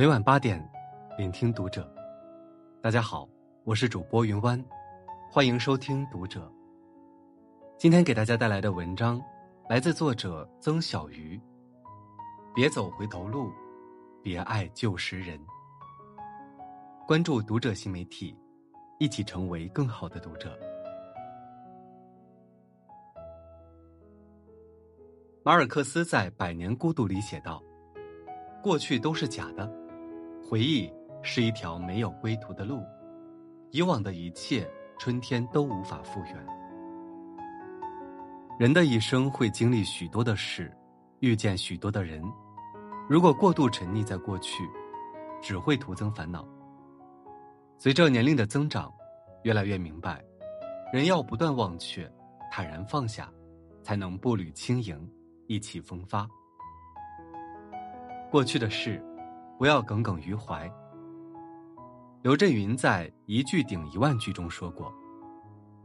每晚八点，聆听读者。大家好，我是主播云湾，欢迎收听读者。今天给大家带来的文章来自作者曾小鱼。别走回头路，别爱旧时人。关注读者新媒体，一起成为更好的读者。马尔克斯在《百年孤独》里写道：“过去都是假的。”回忆是一条没有归途的路，以往的一切春天都无法复原。人的一生会经历许多的事，遇见许多的人。如果过度沉溺在过去，只会徒增烦恼。随着年龄的增长，越来越明白，人要不断忘却，坦然放下，才能步履轻盈，意气风发。过去的事。不要耿耿于怀。刘震云在《一句顶一万句》中说过：“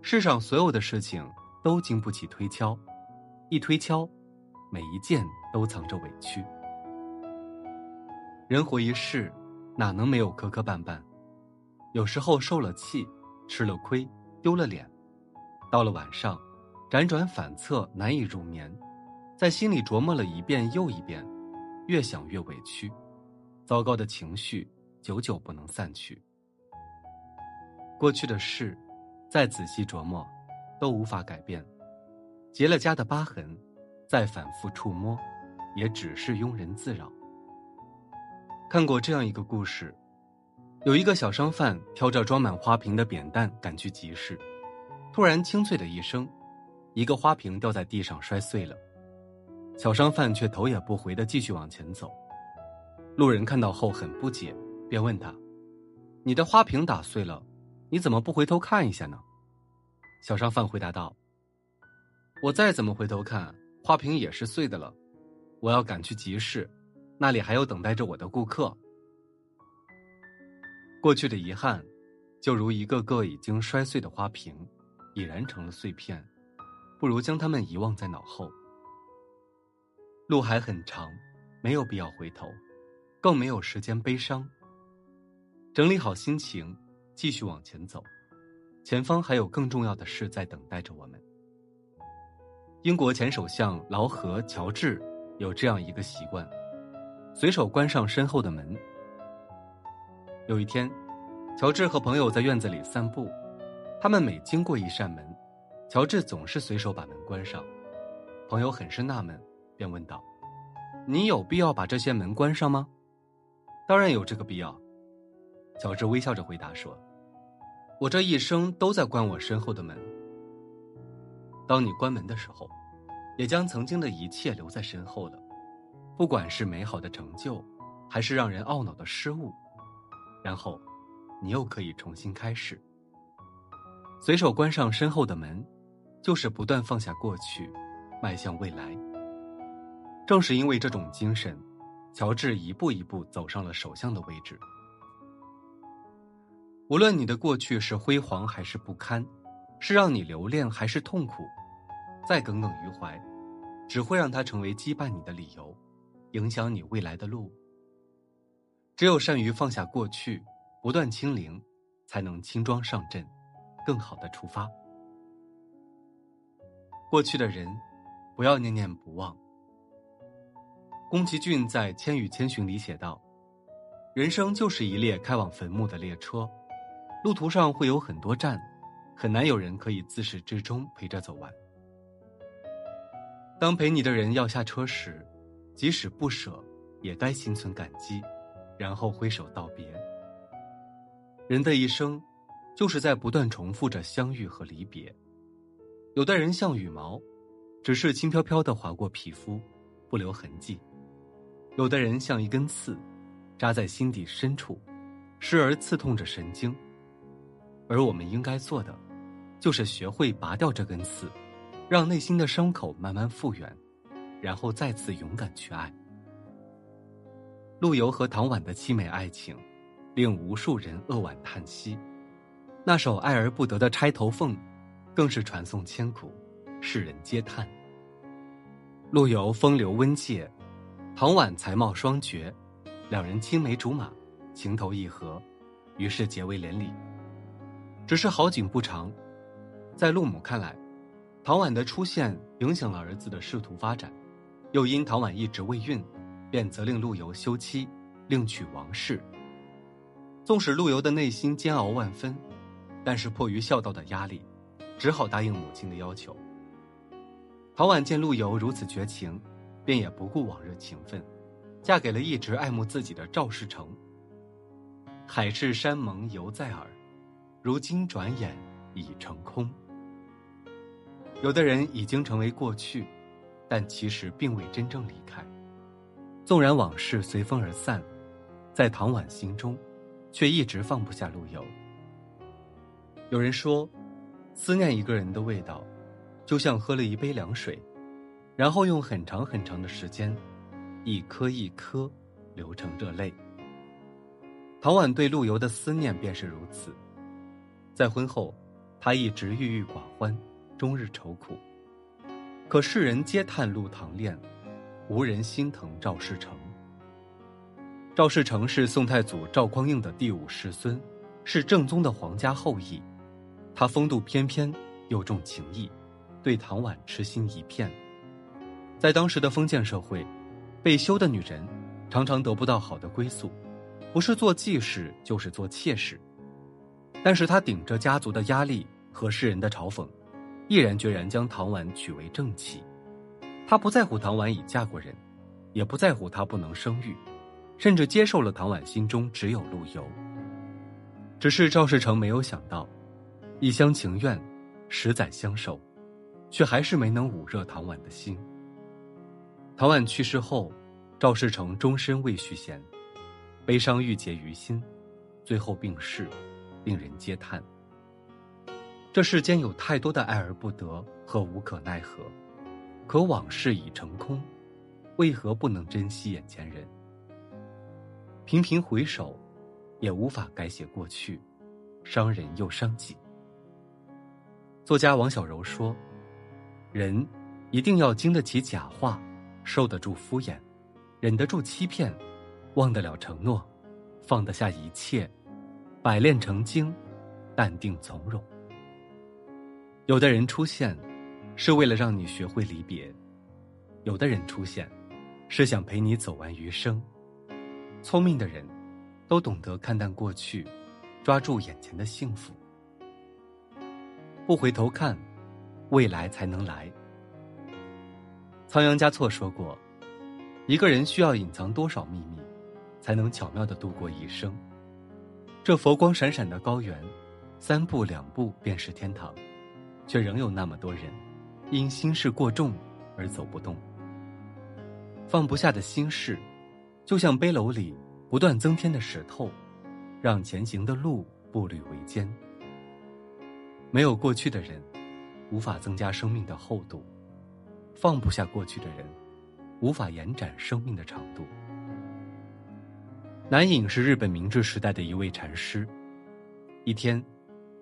世上所有的事情都经不起推敲，一推敲，每一件都藏着委屈。人活一世，哪能没有磕磕绊绊？有时候受了气，吃了亏，丢了脸，到了晚上，辗转反侧，难以入眠，在心里琢磨了一遍又一遍，越想越委屈。”糟糕的情绪久久不能散去，过去的事，再仔细琢磨，都无法改变。结了痂的疤痕，再反复触摸，也只是庸人自扰。看过这样一个故事，有一个小商贩挑着装满花瓶的扁担赶去集市，突然清脆的一声，一个花瓶掉在地上摔碎了，小商贩却头也不回的继续往前走。路人看到后很不解，便问他：“你的花瓶打碎了，你怎么不回头看一下呢？”小商贩回答道：“我再怎么回头看，花瓶也是碎的了。我要赶去集市，那里还有等待着我的顾客。过去的遗憾，就如一个个已经摔碎的花瓶，已然成了碎片，不如将它们遗忘在脑后。路还很长，没有必要回头。”更没有时间悲伤。整理好心情，继续往前走，前方还有更重要的事在等待着我们。英国前首相劳合·乔治有这样一个习惯，随手关上身后的门。有一天，乔治和朋友在院子里散步，他们每经过一扇门，乔治总是随手把门关上。朋友很是纳闷，便问道：“你有必要把这些门关上吗？”当然有这个必要，乔治微笑着回答说：“我这一生都在关我身后的门。当你关门的时候，也将曾经的一切留在身后了，不管是美好的成就，还是让人懊恼的失误。然后，你又可以重新开始。随手关上身后的门，就是不断放下过去，迈向未来。正是因为这种精神。”乔治一步一步走上了首相的位置。无论你的过去是辉煌还是不堪，是让你留恋还是痛苦，再耿耿于怀，只会让它成为羁绊你的理由，影响你未来的路。只有善于放下过去，不断清零，才能轻装上阵，更好的出发。过去的人，不要念念不忘。宫崎骏在《千与千寻》里写道：“人生就是一列开往坟墓的列车，路途上会有很多站，很难有人可以自始至终陪着走完。当陪你的人要下车时，即使不舍，也该心存感激，然后挥手道别。人的一生，就是在不断重复着相遇和离别。有的人像羽毛，只是轻飘飘的划过皮肤，不留痕迹。”有的人像一根刺，扎在心底深处，时而刺痛着神经。而我们应该做的，就是学会拔掉这根刺，让内心的伤口慢慢复原，然后再次勇敢去爱。陆游和唐婉的凄美爱情，令无数人扼腕叹息。那首爱而不得的钗头凤，更是传颂千古，世人皆叹。陆游风流温介。唐婉才貌双绝，两人青梅竹马，情投意合，于是结为连理。只是好景不长，在陆母看来，唐婉的出现影响了儿子的仕途发展，又因唐婉一直未孕，便责令陆游休妻，另娶王氏。纵使陆游的内心煎熬万分，但是迫于孝道的压力，只好答应母亲的要求。唐婉见陆游如此绝情，便也不顾往日情分，嫁给了一直爱慕自己的赵世成。海誓山盟犹在耳。如今转眼已成空。有的人已经成为过去，但其实并未真正离开。纵然往事随风而散，在唐婉心中，却一直放不下陆游。有人说，思念一个人的味道，就像喝了一杯凉水，然后用很长很长的时间，一颗一颗流成热泪。唐婉对陆游的思念便是如此。在婚后，他一直郁郁寡欢，终日愁苦。可世人皆叹陆唐恋，无人心疼赵世成。赵世成是宋太祖赵匡胤的第五世孙，是正宗的皇家后裔。他风度翩翩，又重情义，对唐婉痴心一片。在当时的封建社会，被休的女人常常得不到好的归宿，不是做继室，就是做妾室。但是她顶着家族的压力和世人的嘲讽，毅然决然将唐婉娶为正妻。他不在乎唐婉已嫁过人，也不在乎她不能生育，甚至接受了唐婉心中只有陆游。只是赵世成没有想到，一厢情愿，十载相守，却还是没能捂热唐婉的心。唐婉去世后，赵世成终身未续弦，悲伤郁结于心，最后病逝。令人嗟叹。这世间有太多的爱而不得和无可奈何，可往事已成空，为何不能珍惜眼前人？频频回首，也无法改写过去，伤人又伤己。作家王小柔说：“人一定要经得起假话，受得住敷衍，忍得住欺骗，忘得了承诺，放得下一切。”百炼成精，淡定从容。有的人出现，是为了让你学会离别；有的人出现，是想陪你走完余生。聪明的人，都懂得看淡过去，抓住眼前的幸福。不回头看，未来才能来。仓央嘉措说过：“一个人需要隐藏多少秘密，才能巧妙的度过一生？”这佛光闪闪的高原，三步两步便是天堂，却仍有那么多人，因心事过重而走不动。放不下的心事，就像背篓里不断增添的石头，让前行的路步履维艰。没有过去的人，无法增加生命的厚度；放不下过去的人，无法延展生命的长度。南隐是日本明治时代的一位禅师。一天，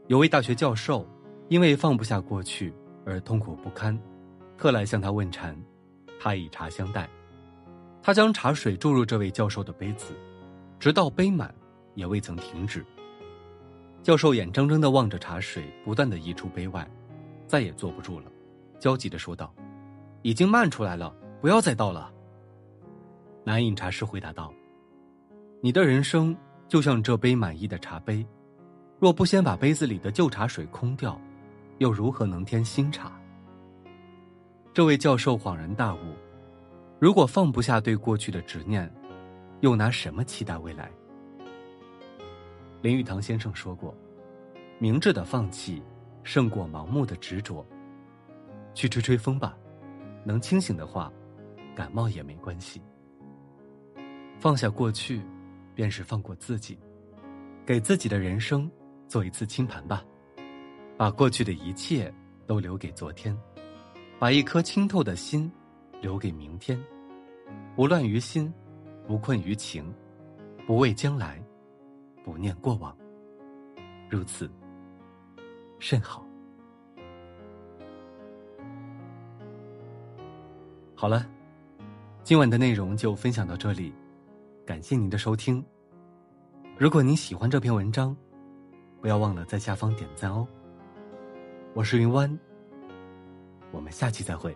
有位大学教授因为放不下过去而痛苦不堪，特来向他问禅。他以茶相待，他将茶水注入这位教授的杯子，直到杯满，也未曾停止。教授眼睁睁的望着茶水不断的溢出杯外，再也坐不住了，焦急的说道：“已经漫出来了，不要再倒了。”南饮茶师回答道。你的人生就像这杯满意的茶杯，若不先把杯子里的旧茶水空掉，又如何能添新茶？这位教授恍然大悟：如果放不下对过去的执念，又拿什么期待未来？林语堂先生说过：“明智的放弃，胜过盲目的执着。”去吹吹风吧，能清醒的话，感冒也没关系。放下过去。便是放过自己，给自己的人生做一次清盘吧，把过去的一切都留给昨天，把一颗清透的心留给明天，不乱于心，不困于情，不畏将来，不念过往，如此甚好。好了，今晚的内容就分享到这里。感谢您的收听。如果您喜欢这篇文章，不要忘了在下方点赞哦。我是云湾，我们下期再会。